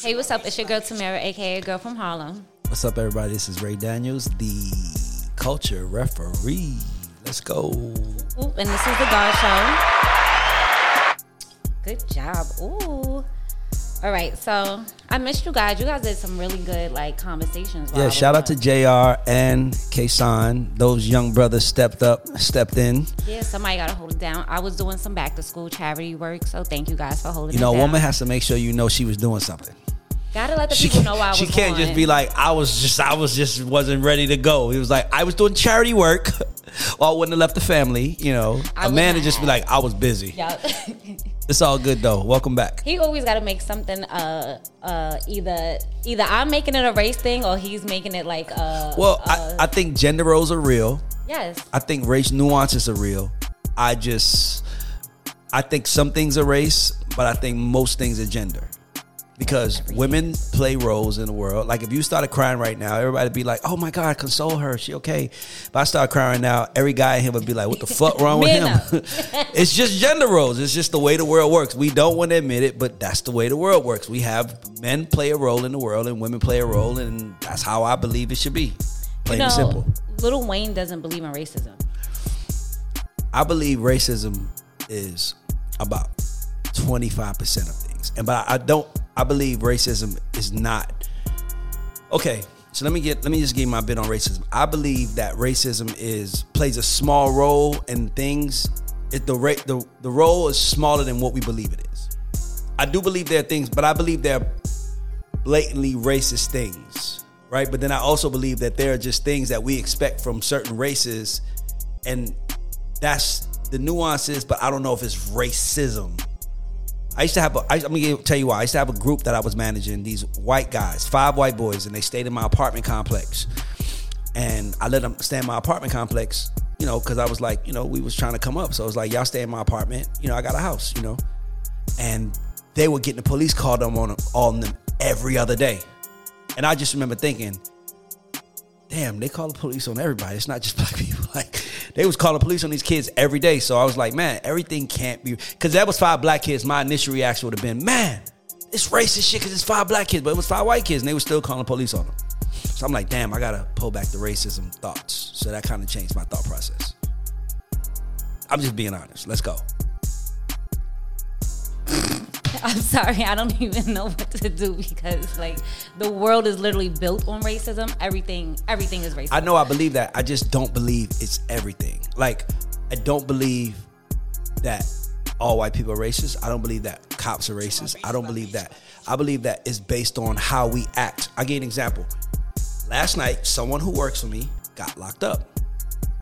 Hey, what's up? It's your girl Tamira, aka Girl from Harlem. What's up, everybody? This is Ray Daniels, the culture referee. Let's go. Ooh, and this is the God Show. Good job. Ooh. All right, so I missed you guys. You guys did some really good like conversations. Yeah, shout out to. JR and Kason. Those young brothers stepped up, stepped in. Yeah, somebody got to hold it down. I was doing some back to school charity work, so thank you guys for holding You know, a woman has to make sure you know she was doing something. Gotta let the She, people know I was she can't just be like, I was just, I was just wasn't ready to go. He was like, I was doing charity work, or I wouldn't have left the family. You know, I a man would just be like, I was busy. Yeah. It's all good though. Welcome back. he always got to make something uh uh either either I'm making it a race thing or he's making it like uh Well, uh, I, I think gender roles are real. yes. I think race nuances are real. I just, I think some things are race, but I think most things are gender. Because women play roles in the world. Like if you started crying right now, everybody'd be like, "Oh my God, console her, she okay." If I start crying now, every guy in here would be like, "What the fuck wrong with him?" it's just gender roles. It's just the way the world works. We don't want to admit it, but that's the way the world works. We have men play a role in the world, and women play a role, and that's how I believe it should be. Plain you know, and simple. Lil Wayne doesn't believe in racism. I believe racism is about 25% of things. And but I don't I believe racism is not Okay, so let me get let me just give you my bit on racism. I believe that racism is plays a small role in things it the the, the role is smaller than what we believe it is. I do believe there are things, but I believe there are blatantly racist things, right? But then I also believe that there are just things that we expect from certain races, and that's the nuances. But I don't know if it's racism. I used to have a. I, I'm gonna tell you why. I used to have a group that I was managing. These white guys, five white boys, and they stayed in my apartment complex. And I let them stay in my apartment complex, you know, because I was like, you know, we was trying to come up. So I was like, y'all stay in my apartment. You know, I got a house, you know. And they were getting the police called on them on them every other day. And I just remember thinking, damn, they call the police on everybody. It's not just black people. Like they was calling police on these kids every day. So I was like, man, everything can't be because that was five black kids. My initial reaction would have been, man, it's racist shit because it's five black kids, but it was five white kids and they were still calling police on them. So I'm like, damn, I gotta pull back the racism thoughts. So that kind of changed my thought process. I'm just being honest. Let's go. I'm sorry, I don't even know what to do because like the world is literally built on racism. Everything everything is racist. I know I believe that. I just don't believe it's everything. Like, I don't believe that all white people are racist. I don't believe that cops are racist. I don't believe that. I believe that it's based on how we act. Give you an example. Last night, someone who works for me got locked up.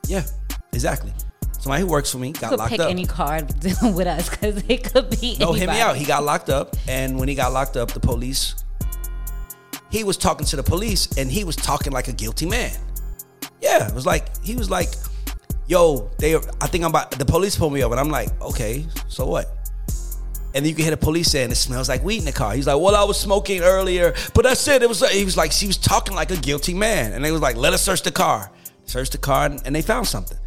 Yeah, exactly. Somebody who works for me got locked pick up. any card with us because it could be No, hear me out. He got locked up, and when he got locked up, the police. He was talking to the police, and he was talking like a guilty man. Yeah, it was like he was like, "Yo, they." I think I'm about. The police pulled me up, and I'm like, "Okay, so what?" And then you can hear the police saying, "It smells like weed in the car." He's like, "Well, I was smoking earlier, but that's it." It was. He was like, she was talking like a guilty man, and they was like, "Let us search the car." Search the car, and, and they found something.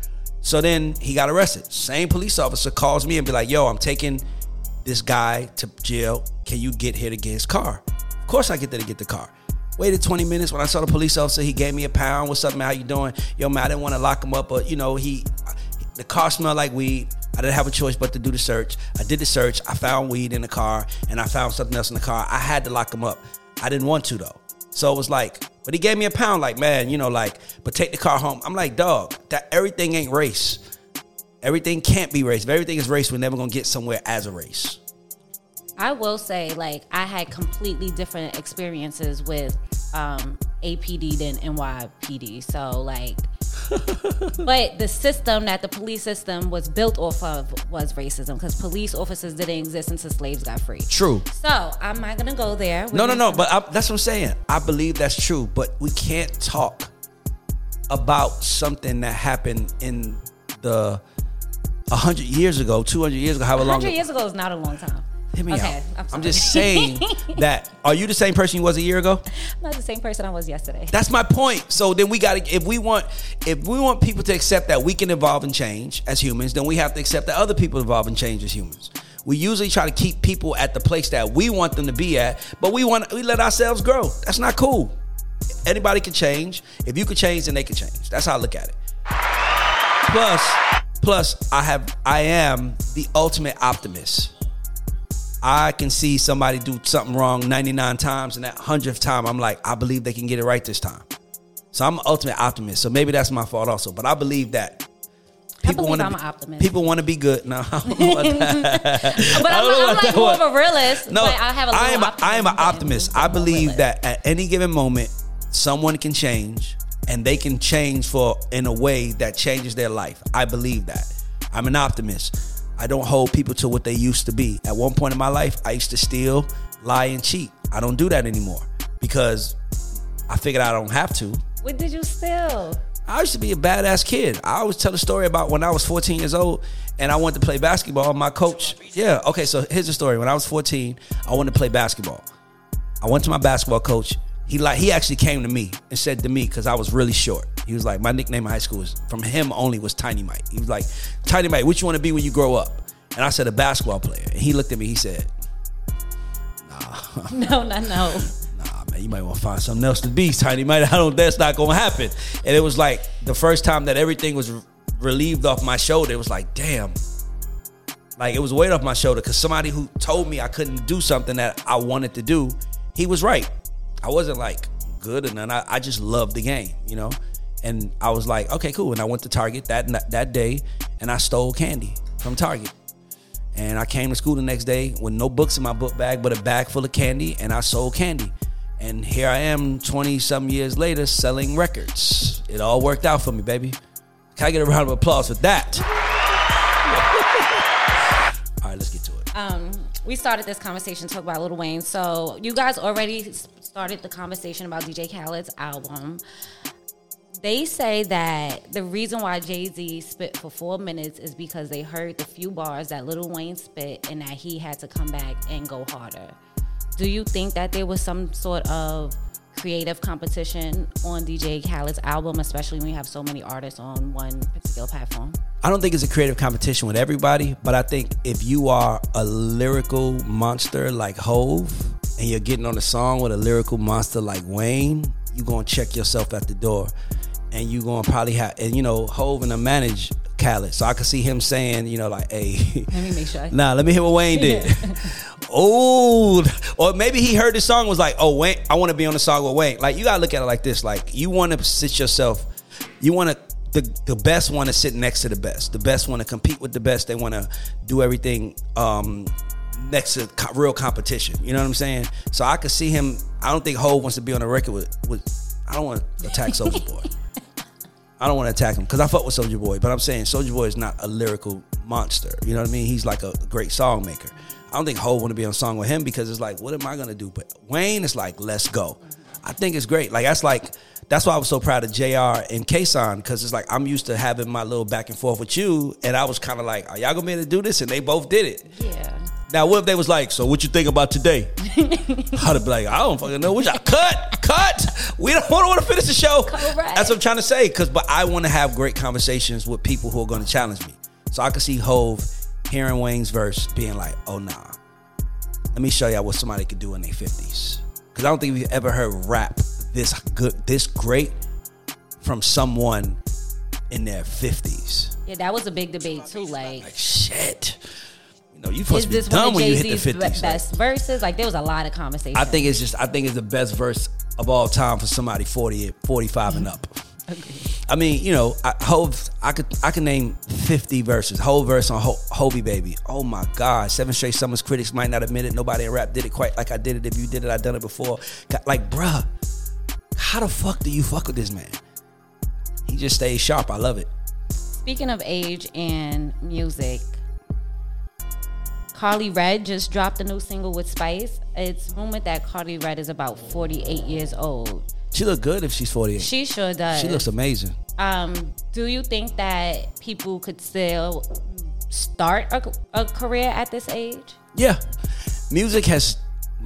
So then he got arrested. Same police officer calls me and be like, "Yo, I'm taking this guy to jail. Can you get here to get his car?" Of course, I get there to get the car. Waited 20 minutes. When I saw the police officer, he gave me a pound. What's up, man? How you doing? Yo, man, I didn't want to lock him up, but you know, he the car smelled like weed. I didn't have a choice but to do the search. I did the search. I found weed in the car, and I found something else in the car. I had to lock him up. I didn't want to though. So it was like, but he gave me a pound, like, man, you know, like, but take the car home. I'm like, dog, that everything ain't race. Everything can't be race. If everything is race, we're never gonna get somewhere as a race. I will say, like, I had completely different experiences with um, APD than NYPD. So, like, but the system that the police system was built off of was racism because police officers didn't exist until slaves got free. True. So, I'm not gonna go there. No, no, no. But I, that's what I'm saying. I believe that's true. But we can't talk about something that happened in the hundred years ago, two hundred years ago, however long. 100 years ago is not a long time. Hear me Okay, out. I'm I'm, just saying that. Are you the same person you was a year ago? I'm not the same person I was yesterday. That's my point. So then we got to if we want if we want people to accept that we can evolve and change as humans, then we have to accept that other people evolve and change as humans. We usually try to keep people at the place that we want them to be at, but we want we let ourselves grow. That's not cool. Anybody can change. If you can change, then they can change. That's how I look at it. Plus, plus I have I am the ultimate optimist. I can see somebody do something wrong 99 times, and that hundredth time, I'm like, I believe they can get it right this time. So I'm an ultimate optimist. So maybe that's my fault also. But I believe that people want to be, people want to be good. No, I don't know about that. but I'm, I'm like more of a realist. No, but I have a I am. A, I am an optimist. I believe that at any given moment, someone can change, and they can change for in a way that changes their life. I believe that. I'm an optimist. I don't hold people to what they used to be. At one point in my life, I used to steal, lie, and cheat. I don't do that anymore because I figured I don't have to. What did you steal? I used to be a badass kid. I always tell a story about when I was 14 years old and I wanted to play basketball. My coach, yeah, okay, so here's the story. When I was 14, I wanted to play basketball. I went to my basketball coach. He like he actually came to me and said to me because I was really short. He was like, my nickname in high school was from him only was Tiny Mike. He was like, Tiny Mike, what you want to be when you grow up? And I said a basketball player. And he looked at me. He said, Nah. No, no, no. nah, man, you might want to find something else to be, Tiny. Mike. I don't. That's not gonna happen. And it was like the first time that everything was re- relieved off my shoulder. It was like, damn, like it was weight off my shoulder because somebody who told me I couldn't do something that I wanted to do, he was right. I wasn't like good or none. I, I just loved the game, you know. And I was like, okay, cool. And I went to Target that that day, and I stole candy from Target. And I came to school the next day with no books in my book bag, but a bag full of candy, and I sold candy. And here I am 20 some years later selling records. It all worked out for me, baby. Can I get a round of applause for that? all right, let's get to it. Um, we started this conversation talk about Lil Wayne. So you guys already started the conversation about DJ Khaled's album. They say that the reason why Jay Z spit for four minutes is because they heard the few bars that Lil Wayne spit and that he had to come back and go harder. Do you think that there was some sort of creative competition on DJ Khaled's album, especially when you have so many artists on one particular platform? I don't think it's a creative competition with everybody, but I think if you are a lyrical monster like Hove and you're getting on a song with a lyrical monster like Wayne, you're gonna check yourself at the door. And you're gonna probably have and you know, Hove and the manage Khaled. So I could see him saying, you know, like, hey, Let me make sure. Nah, let me hear what Wayne did. oh, or maybe he heard the song was like, oh Wayne, I want to be on the song with Wayne. Like you gotta look at it like this: like you want to sit yourself, you want to the the best want to sit next to the best, the best want to compete with the best. They want to do everything um, next to co- real competition. You know what I'm saying? So I could see him. I don't think Hove wants to be on a record with. with I don't want to attack Soulja Boy. I don't want to attack him because I fuck with Soulja Boy, but I'm saying Soulja Boy is not a lyrical monster. You know what I mean? He's like a great song maker. I don't think Ho want to be on a song with him because it's like, what am I gonna do? But Wayne is like, let's go. I think it's great. Like that's like that's why I was so proud of Jr. and Kason because it's like I'm used to having my little back and forth with you, and I was kind of like, are y'all gonna be able to do this? And they both did it. Yeah. Now, what if they was like, so what you think about today? I'd be like, I don't fucking know. What y'all cut, cut. We don't want to finish the show. Correct. That's what I'm trying to say. Cause, but I want to have great conversations with people who are going to challenge me. So I can see Hove hearing Wayne's verse, being like, oh nah, let me show y'all what somebody could do in their 50s. Cause I don't think we've ever heard rap this good, this great from someone in their 50s. Yeah, that was a big debate too. Like, Like shit. You know, you supposed to be done when you hit the Z's 50s. like- best verses? Like, there was a lot of conversation. I think it's just I think it's the best verse of all time for somebody 40, 45 and up. I mean, you know, I, I could I could name fifty verses. Whole verse on Ho, Hobie Baby. Oh my God! Seven straight summers. Critics might not admit it. Nobody in rap did it quite like I did it. If you did it, I done it before. Like, bruh, how the fuck do you fuck with this man? He just stays sharp. I love it. Speaking of age and music, Karlie Redd just dropped a new single with Spice. It's rumored that Karlie Redd is about 48 years old. She look good if she's forty eight. She sure does. She looks amazing. Um, do you think that people could still start a, a career at this age? Yeah. Music has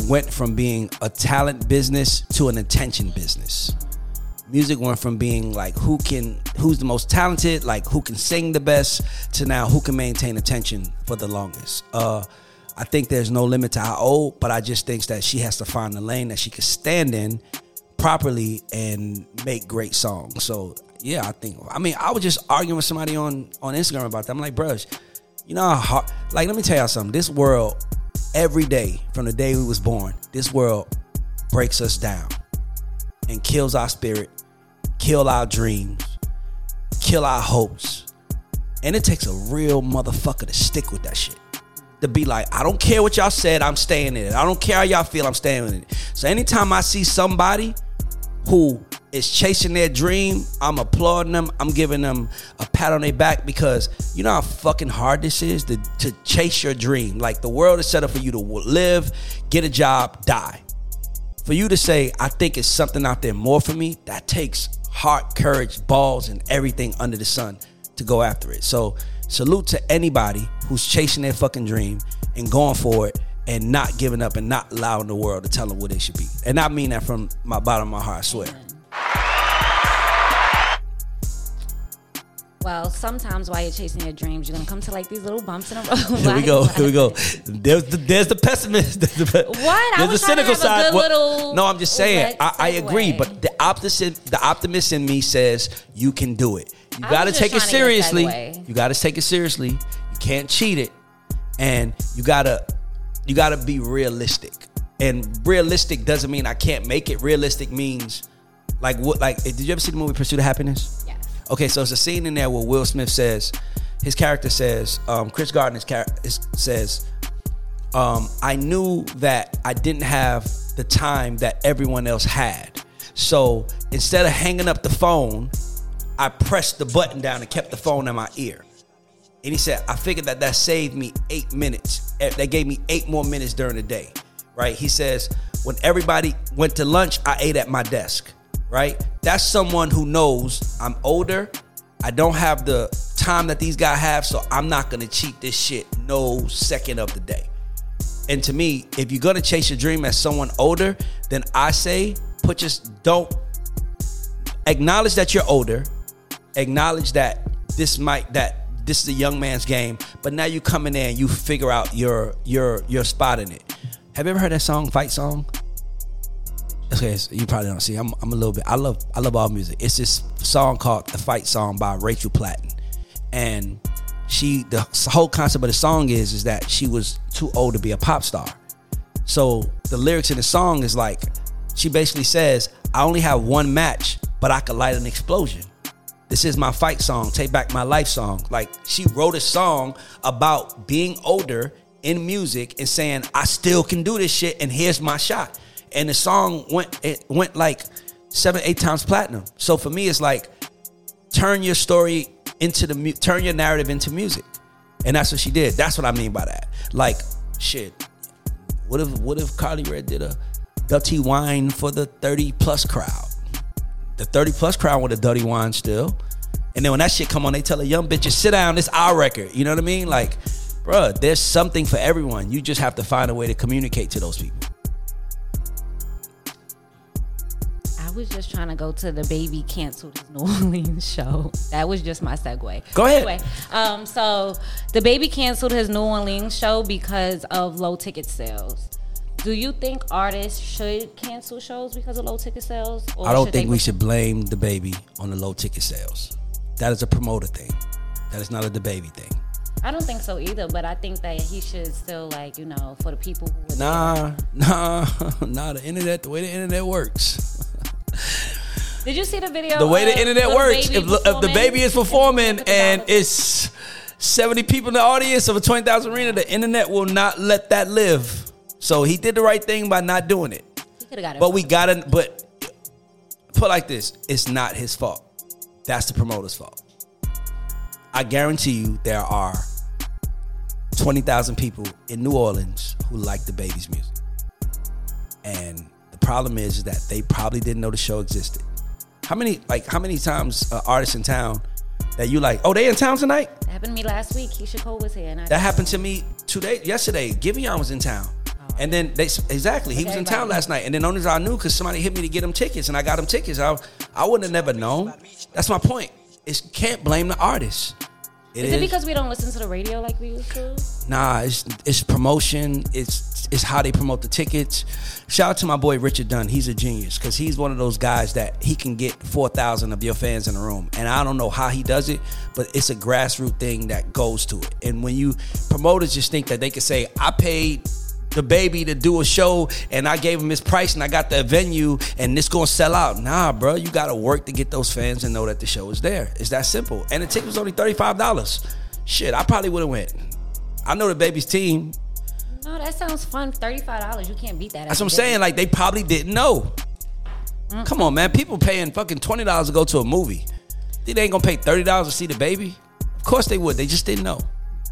went from being a talent business to an attention business. Music went from being like who can who's the most talented, like who can sing the best, to now who can maintain attention for the longest. Uh I think there's no limit to how old, but I just think that she has to find the lane that she can stand in properly and make great songs. So yeah, I think. I mean, I was just arguing with somebody on on Instagram about that. I'm like, bruh, you know how hard, like let me tell y'all something. This world, every day from the day we was born, this world breaks us down and kills our spirit, kill our dreams, kill our hopes. And it takes a real motherfucker to stick with that shit. To be like, I don't care what y'all said, I'm staying in it. I don't care how y'all feel, I'm staying in it. So anytime I see somebody who is chasing their dream, I'm applauding them. I'm giving them a pat on their back because you know how fucking hard this is to, to chase your dream. Like the world is set up for you to live, get a job, die. For you to say, I think it's something out there more for me, that takes heart, courage, balls, and everything under the sun to go after it. So salute to anybody who's chasing their fucking dream and going for it and not giving up and not allowing the world to tell them what they should be. And I mean that from my bottom of my heart, I swear. Well, sometimes while you're chasing your dreams, you're gonna come to like these little bumps in the road. Here we go. Here we go. There's the there's the pessimist. There's the, what? I there's was the cynical side. Well, no, I'm just saying. I, I, agree, but the opposite, the optimist in me says you can do it. You got to take it seriously. You got to take it seriously. You can't cheat it, and you gotta you gotta be realistic. And realistic doesn't mean I can't make it. Realistic means like what? Like did you ever see the movie Pursuit of Happiness? Okay, so it's a scene in there where Will Smith says, his character says, um, Chris Gardner's character says, um, I knew that I didn't have the time that everyone else had. So instead of hanging up the phone, I pressed the button down and kept the phone in my ear. And he said, I figured that that saved me eight minutes. Eh, that gave me eight more minutes during the day, right? He says, when everybody went to lunch, I ate at my desk, right? That's someone who knows I'm older. I don't have the time that these guys have, so I'm not gonna cheat this shit no second of the day. And to me, if you're gonna chase your dream as someone older, then I say put just don't acknowledge that you're older, acknowledge that this might that this is a young man's game, but now you come in there and you figure out your your your spot in it. Have you ever heard that song, Fight Song? Okay, so you probably don't see. I'm, I'm a little bit. I love I love all music. It's this song called "The Fight Song" by Rachel Platten, and she the whole concept of the song is is that she was too old to be a pop star. So the lyrics in the song is like she basically says, "I only have one match, but I could light an explosion." This is my fight song, Take Back My Life song. Like she wrote a song about being older in music and saying, I still can do this shit and here's my shot. And the song went it went like seven, eight times platinum. So for me, it's like turn your story into the turn your narrative into music. And that's what she did. That's what I mean by that. Like, shit. What if what if Karlie Redd did a dirty wine for the 30 plus crowd? the 30 plus crowd with a dirty wine still. And then when that shit come on, they tell a young bitch, sit down, this our record. You know what I mean? Like, bruh, there's something for everyone. You just have to find a way to communicate to those people. Was just trying to go to DaBaby canceled his New Orleans show. That was just my segue. Go ahead. Anyway, um, so DaBaby canceled his New Orleans show because of low ticket sales. Do you think artists should cancel shows because of low ticket sales? I don't think we should blame DaBaby on the low ticket sales. That is a promoter thing. That is not a DaBaby thing. I don't think so either, but I think that he should still like you know for the people who. Nah, nah, nah. The internet, the way the internet works. Did you see the video? The way the internet works. If, if baby is performing and it's seventy people in the audience of a twenty thousand arena, the internet will not let that live. So he did the right thing by not doing it. He could have got it. But we got to, but put like this, it's not his fault. That's the promoter's fault. I guarantee you there are 20,000 people in New Orleans who like DaBaby's music. And the problem is, is that they probably didn't know the show existed. How many like how many times uh, artists in town that you like? Oh, they in town tonight? That happened to me last week. Keyshia Cole was here. that happened to me today, yesterday. Giveon was in town. And then they exactly he was in town last night, and then only as I knew because somebody hit me to get him tickets, and I got him tickets. I I wouldn't have never known. That's my point. It can't blame the artist. It is, it because we don't listen to the radio like we used to? Nah, it's it's promotion. It's it's how they promote the tickets. Shout out to my boy Richard Dunn. He's a genius because he's one of those guys that he can get four thousand of your fans in a room, and I don't know how he does it, but it's a grassroots thing that goes to it. And when you promoters just think that they can say, "I paid DaBaby to do a show and I gave him his price and I got the venue and it's gonna sell out. Nah, bro, you gotta work to get those fans and know that the show is there. It's that simple. And the ticket was only $35. Shit, I probably would have went. I know DaBaby's team. No, that sounds fun. $35. You can't beat that. That's what I'm saying. Like they probably didn't know. Mm. Come on, man. People paying fucking $20 to go to a movie. Think they ain't gonna pay $30 to see DaBaby? Of course they would. They just didn't know.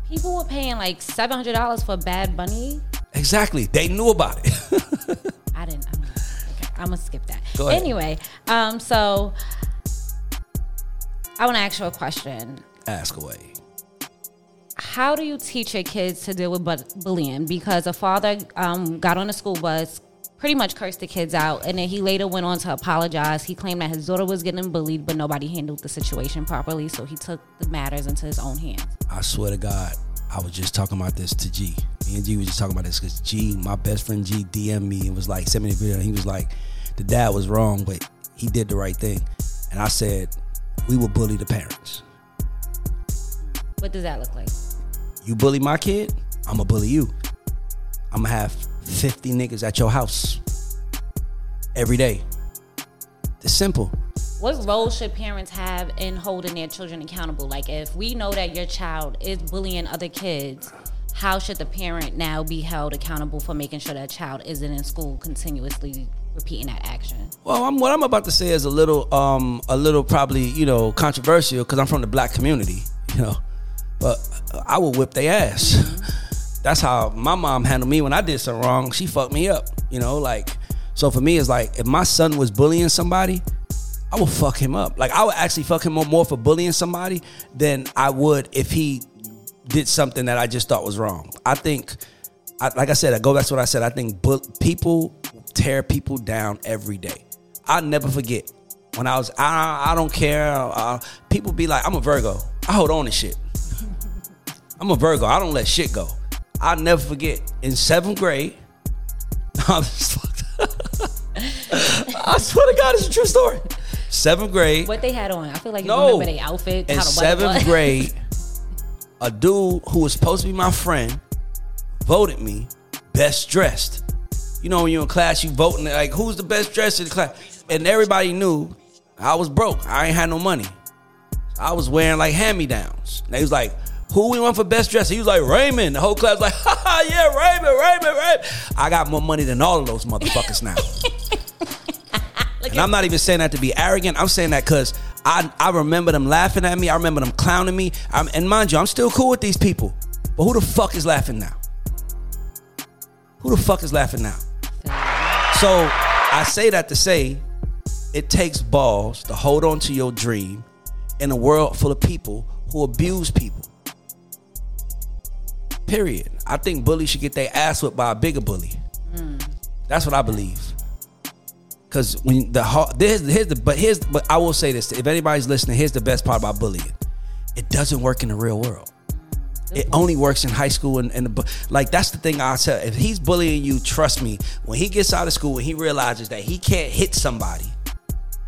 People were paying like seven hundred dollars for Bad Bunny. Exactly. They knew about it. I didn't. I'm, okay, I'm gonna skip that. Go ahead. Anyway, um, so I want to ask you a question. Ask away. How do you teach your kids to deal with bullying? Because a father um, got on a school bus, pretty much cursed the kids out, and then he later went on to apologize. He claimed that his daughter was getting bullied, but nobody handled the situation properly, so he took the matters into his own hands. I swear to God, I was just talking about this to G. Me and G was just talking about this because G, my best friend G, DM'd me and was like, send me the video. And he was like, the dad was wrong, but he did the right thing. And I said, we will bully the parents. What does that look like? You bully my kid, I'm gonna bully you. I'm gonna have 50 niggas at your house every day. It's simple what role should parents have in holding their children accountable? Like, if we know that your child is bullying other kids, how should the parent now be held accountable for making sure that child isn't in school continuously repeating that action? Well, I'm, what I'm about to say is a little, um, a little probably, you know, controversial because I'm from the black community, you know, but I will whip their ass. Mm-hmm. That's how my mom handled me when I did something wrong. She fucked me up, you know, like. So for me, it's like if my son was bullying somebody, I would fuck him up. Like I would actually fuck him up more for bullying somebody than I would if he did something that I just thought was wrong. I think, I, like I said, I go back to what I said. I think bu- people tear people down every day. I'll never forget when I was. I, I don't care. Uh, people be like, I'm a Virgo. I hold on to shit. I'm a Virgo. I don't let shit go. I'll never forget in seventh grade. I swear to God, it's a true story. Seventh grade. What they had on? I feel like you no. remember their outfit. In seventh grade, a dude who was supposed to be my friend voted me best dressed. You know when you're in class, you voting like who's the best dressed in the class, and everybody knew I was broke. I ain't had no money. I was wearing like hand me downs. They was like, "Who we want for best dressed?" He was like Raymond. The whole class was like, "Ha yeah, Raymond, Raymond, Raymond." I got more money than all of those motherfuckers now. and I'm not even saying that to be arrogant. I'm saying that because I I remember them laughing at me. I remember them clowning me. I'm, and mind you, I'm still cool with these people. But who the fuck is laughing now? Who the fuck is laughing now? So I say that to say it takes balls to hold on to your dream in a world full of people who abuse people. Period. I think bullies should get their ass whipped by a bigger bully. Mm. That's what I believe. Because when the here's, here's the but here's but I will say this: if anybody's listening, here's the best part about bullying. It doesn't work in the real world. It only works in high school and, and the, like that's the thing I tell. If he's bullying you, trust me. When he gets out of school and he realizes that he can't hit somebody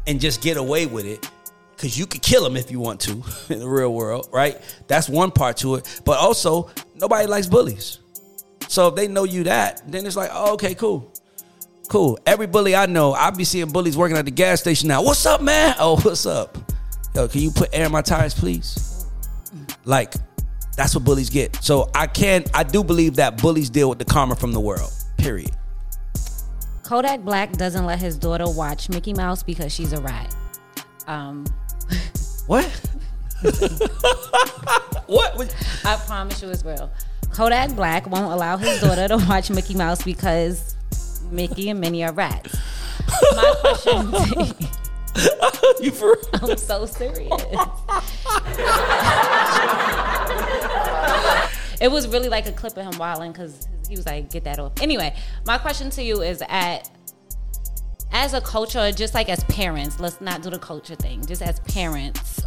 and just get away with it, because you could kill him if you want to in the real world, right? That's one part to it. But also, nobody likes bullies. So if they know you that, then it's like, oh, okay, cool. Cool. Every bully I know, I be seeing bullies working at the gas station now. What's up, man? Oh, what's up? Yo, can you put air in my tires, please? Like, that's what bullies get. So I can, I do believe that bullies deal with the karma from the world. Period. Kodak Black doesn't let his daughter watch Mickey Mouse because she's a rat. Um, what? what? I promise you it's real. Kodak Black won't allow his daughter to watch Mickey Mouse because Mickey and Minnie are rats. My question to you. you for I'm so serious. it was really like a clip of him wilding because he was like, "Get that off." Anyway, my question to you is: at as a culture, just like as parents, let's not do the culture thing. Just as parents,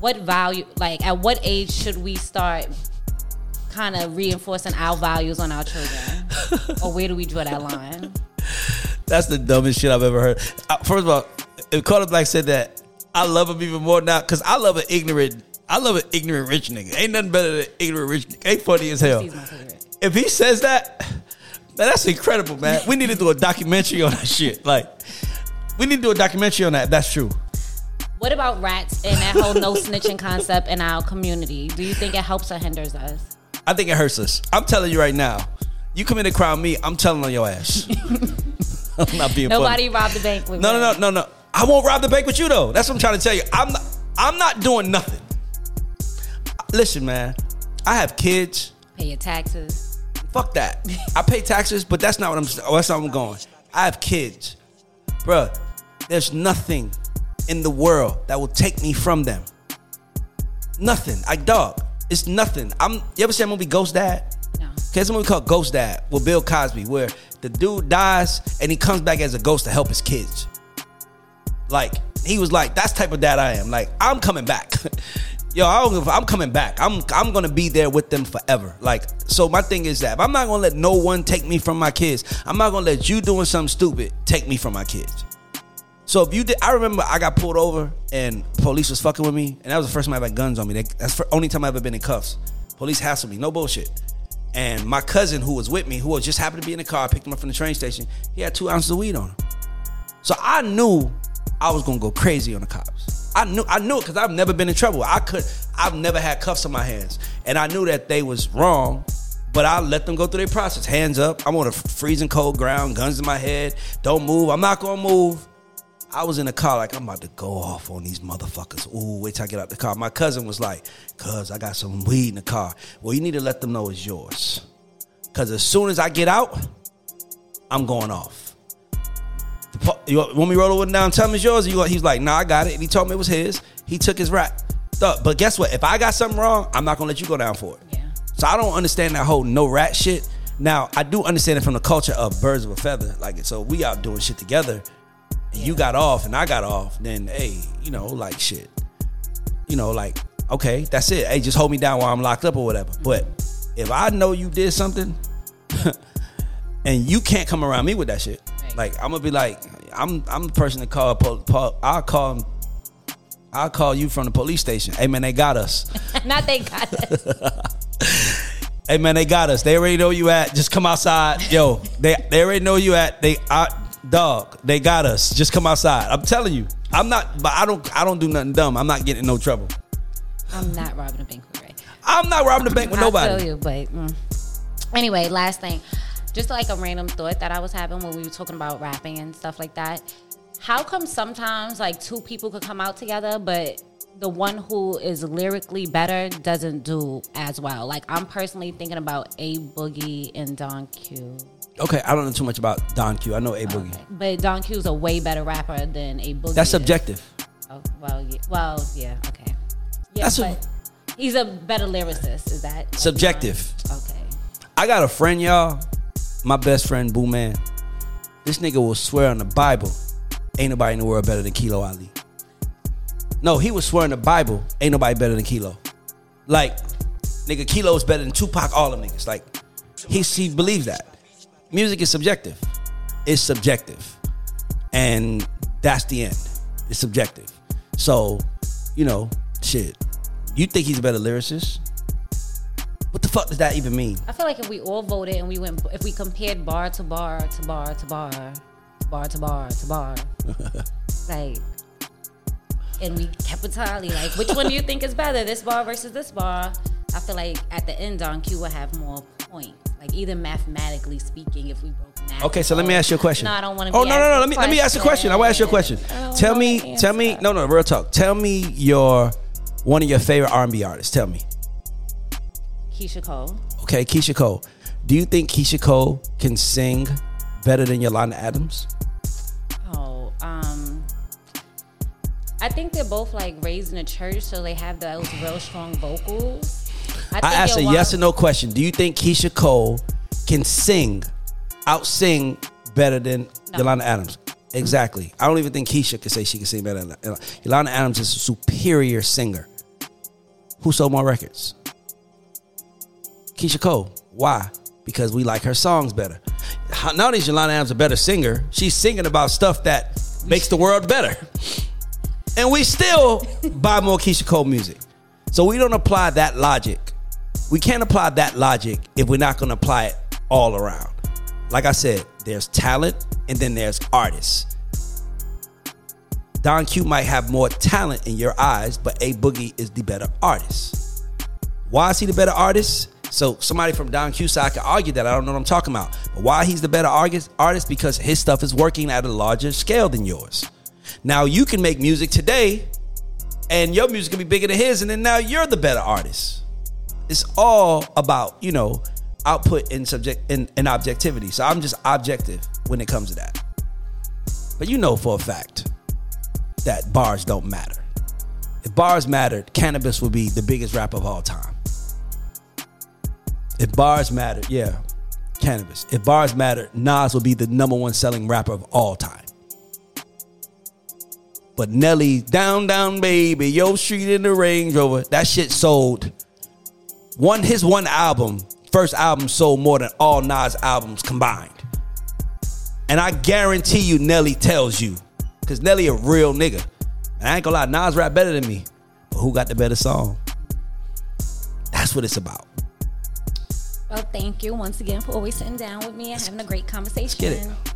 what value like at what age should we start kind of reinforcing our values on our children or where do we draw that line That's the dumbest shit I've ever heard. First of all, if Kodak Black said that, I love him even more now because I love an ignorant. I love an ignorant rich nigga. Ain't nothing better than ignorant rich. nigga. Ain't funny as hell. He's my favorite. If he says that, man, that's incredible, man. We need to do a documentary on that shit. Like, we need to do a documentary on that. That's true. what about rats and that whole no snitching concept in our community do you think it helps or hinders us I think it hurts us. I'm telling you right now. You commit a crime, me, I'm telling on your ass. I'm not being nobody funny. robbed the bank with No, me. no, no, no, no. I won't rob the bank with you though. That's what I'm trying to tell you. I'm not. I'm not doing nothing. Listen, man. I have kids. pay your taxes Fuck that. I pay taxes, but that's not what I'm. Oh, that's not what I'm going. I have kids, bruh. There's nothing in the world that will take me from them. Nothing. I dog. It's nothing. I'm. You ever seen that movie Ghost Dad? There's a movie called Ghost Dad with Bill Cosby, where the dude dies and he comes back as a ghost to help his kids. Like he was like, that's type of dad I am. Like I'm coming back. Yo, I don't I'm coming back. I'm I'm gonna be there with them forever. Like so, my thing is that if I'm not gonna let no one take me from my kids. I'm not gonna let you doing something stupid take me from my kids. So if you did, I remember I got pulled over and police was fucking with me, and that was the first time I had guns on me. That's the only time I ever been in cuffs. Police hassled me, no bullshit. And my cousin who was with me, who just happened to be in the car, picked him up from the train station. He had two ounces of weed on him. So I knew I was gonna go crazy on the cops. I knew I knew it because I've never been in trouble. I could I've never had cuffs on my hands. And I knew that they was wrong, but I let them go through their process. Hands up. I'm on a freezing cold ground, guns in my head. Don't move. I'm not gonna move. I was in the car like I'm about to go off on these motherfuckers. Ooh, wait till I get out the car. My cousin was like, "Cuz I got some weed in the car." Well, you need to let them know it's yours. Cuz as soon as I get out, I'm going off. The po- You want me roll it down? Tell him it's yours. He's like, "Nah, I got it." And he told me it was his. He took his rap. But guess what? If I got something wrong, I'm not gonna let you go down for it. Yeah. So I don't understand that whole no rat shit. Now I do understand it from the culture of birds of a feather. Like so, we out doing shit together. You got off and I got off. Then hey, you know, like shit. You know, like okay, that's it. Hey, just hold me down while I'm locked up or whatever. But if I know you did something, and you can't come around me with that shit, like I'm gonna be like, I'm I'm the person to call. Po- po- I'll call. I'll call you from the police station. Hey man, they got us. Not they got us. Hey man, they got us. They already know you at. Just come outside, yo. They they already know you at. They uh, dog. They got us. Just come outside. I'm telling you. I'm not. But I don't. I don't do nothing dumb. I'm not getting in no trouble. I'm not robbing a bank with Ray. I'm not robbing the bank with nobody. I feel you, but mm. anyway, last thing, just like a random thought that I was having when we were talking about rapping and stuff like that. How come sometimes like two people could come out together, but the one who is lyrically better doesn't do as well? Like I'm personally thinking about A Boogie and Don Q. Okay, I don't know too much about Don Q. I know A Boogie. But Don Q's a way better rapper than A Boogie. That's is. subjective. Oh, well, yeah, well, yeah, okay. Yeah, That's a- he's a better lyricist. Is that Subjective. Okay. I got a friend, y'all. My best friend, Boo Man. This nigga will swear on the Bible, ain't nobody in the world better than Kilo Ali. No, he was swearing the Bible, ain't nobody better than Kilo. Like, nigga, Kilo is better than Tupac, all them niggas. Like, he, he believes that. Music is subjective. It's subjective. And that's the end. It's subjective. So, you know, shit. You think he's a better lyricist? What the fuck does that even mean? I feel like if we all voted and we went, if we compared bar to bar to bar to bar, to bar to bar to bar, like, and we kept a tally, like, which one do you think is better, this bar versus this bar? I feel like at the end, Don Q would have more points, like either mathematically speaking, if we broke math. Okay, so let me ask you a question. No, I don't want to. Oh no, no, no. Let me let me ask a question. I want to ask you a question. Tell me, tell me. No, no, real talk. Tell me your one of your favorite R and B artists. Tell me. Keyshia Cole. Okay, Keyshia Cole. Do you think Keyshia Cole can sing better than Yolanda Adams? Oh, um, I think they're both like raised in a church, so they have those real strong vocals. I think asked a Yolanda- yes or no question. Do you think Keyshia Cole can sing, out sing better than No. Yolanda Adams? Exactly. I don't even think Keyshia can say she can sing better than Yolanda Adams is a superior singer. Who sold more records? Keyshia Cole. Why? Because we like her songs better. Not only is Yolanda Adams a better singer, she's singing about stuff that makes the world better. And we still buy more Keyshia Cole music. So we don't apply that logic. We can't apply that logic if we're not going to apply it all around. Like I said, there's talent and then there's artists. Don Q might have more talent in your eyes, but A Boogie is the better artist. Why is he the better artist? So somebody from Don Q side can argue that I don't know what I'm talking about. But why he's the better artist? Artist because his stuff is working at a larger scale than yours. Now you can make music today, and your music can be bigger than his, and then now you're the better artist. It's all about you know output and subject and, and objectivity. So I'm just objective when it comes to that. But you know for a fact that bars don't matter. If bars mattered, Canibus would be the biggest rapper of all time. If bars mattered, yeah, Canibus. If bars mattered, Nas would be the number one selling rapper of all time. But Nelly, down, down, baby, yo, street in the Range Rover, that shit sold. One his one album, first album sold more than all Nas albums combined. And I guarantee you, Nelly tells you, because Nelly a real nigga. And I ain't gonna lie, Nas rap better than me. But who got the better song? That's what it's about. Well, thank you once again for always sitting down with me and having a great conversation. get it.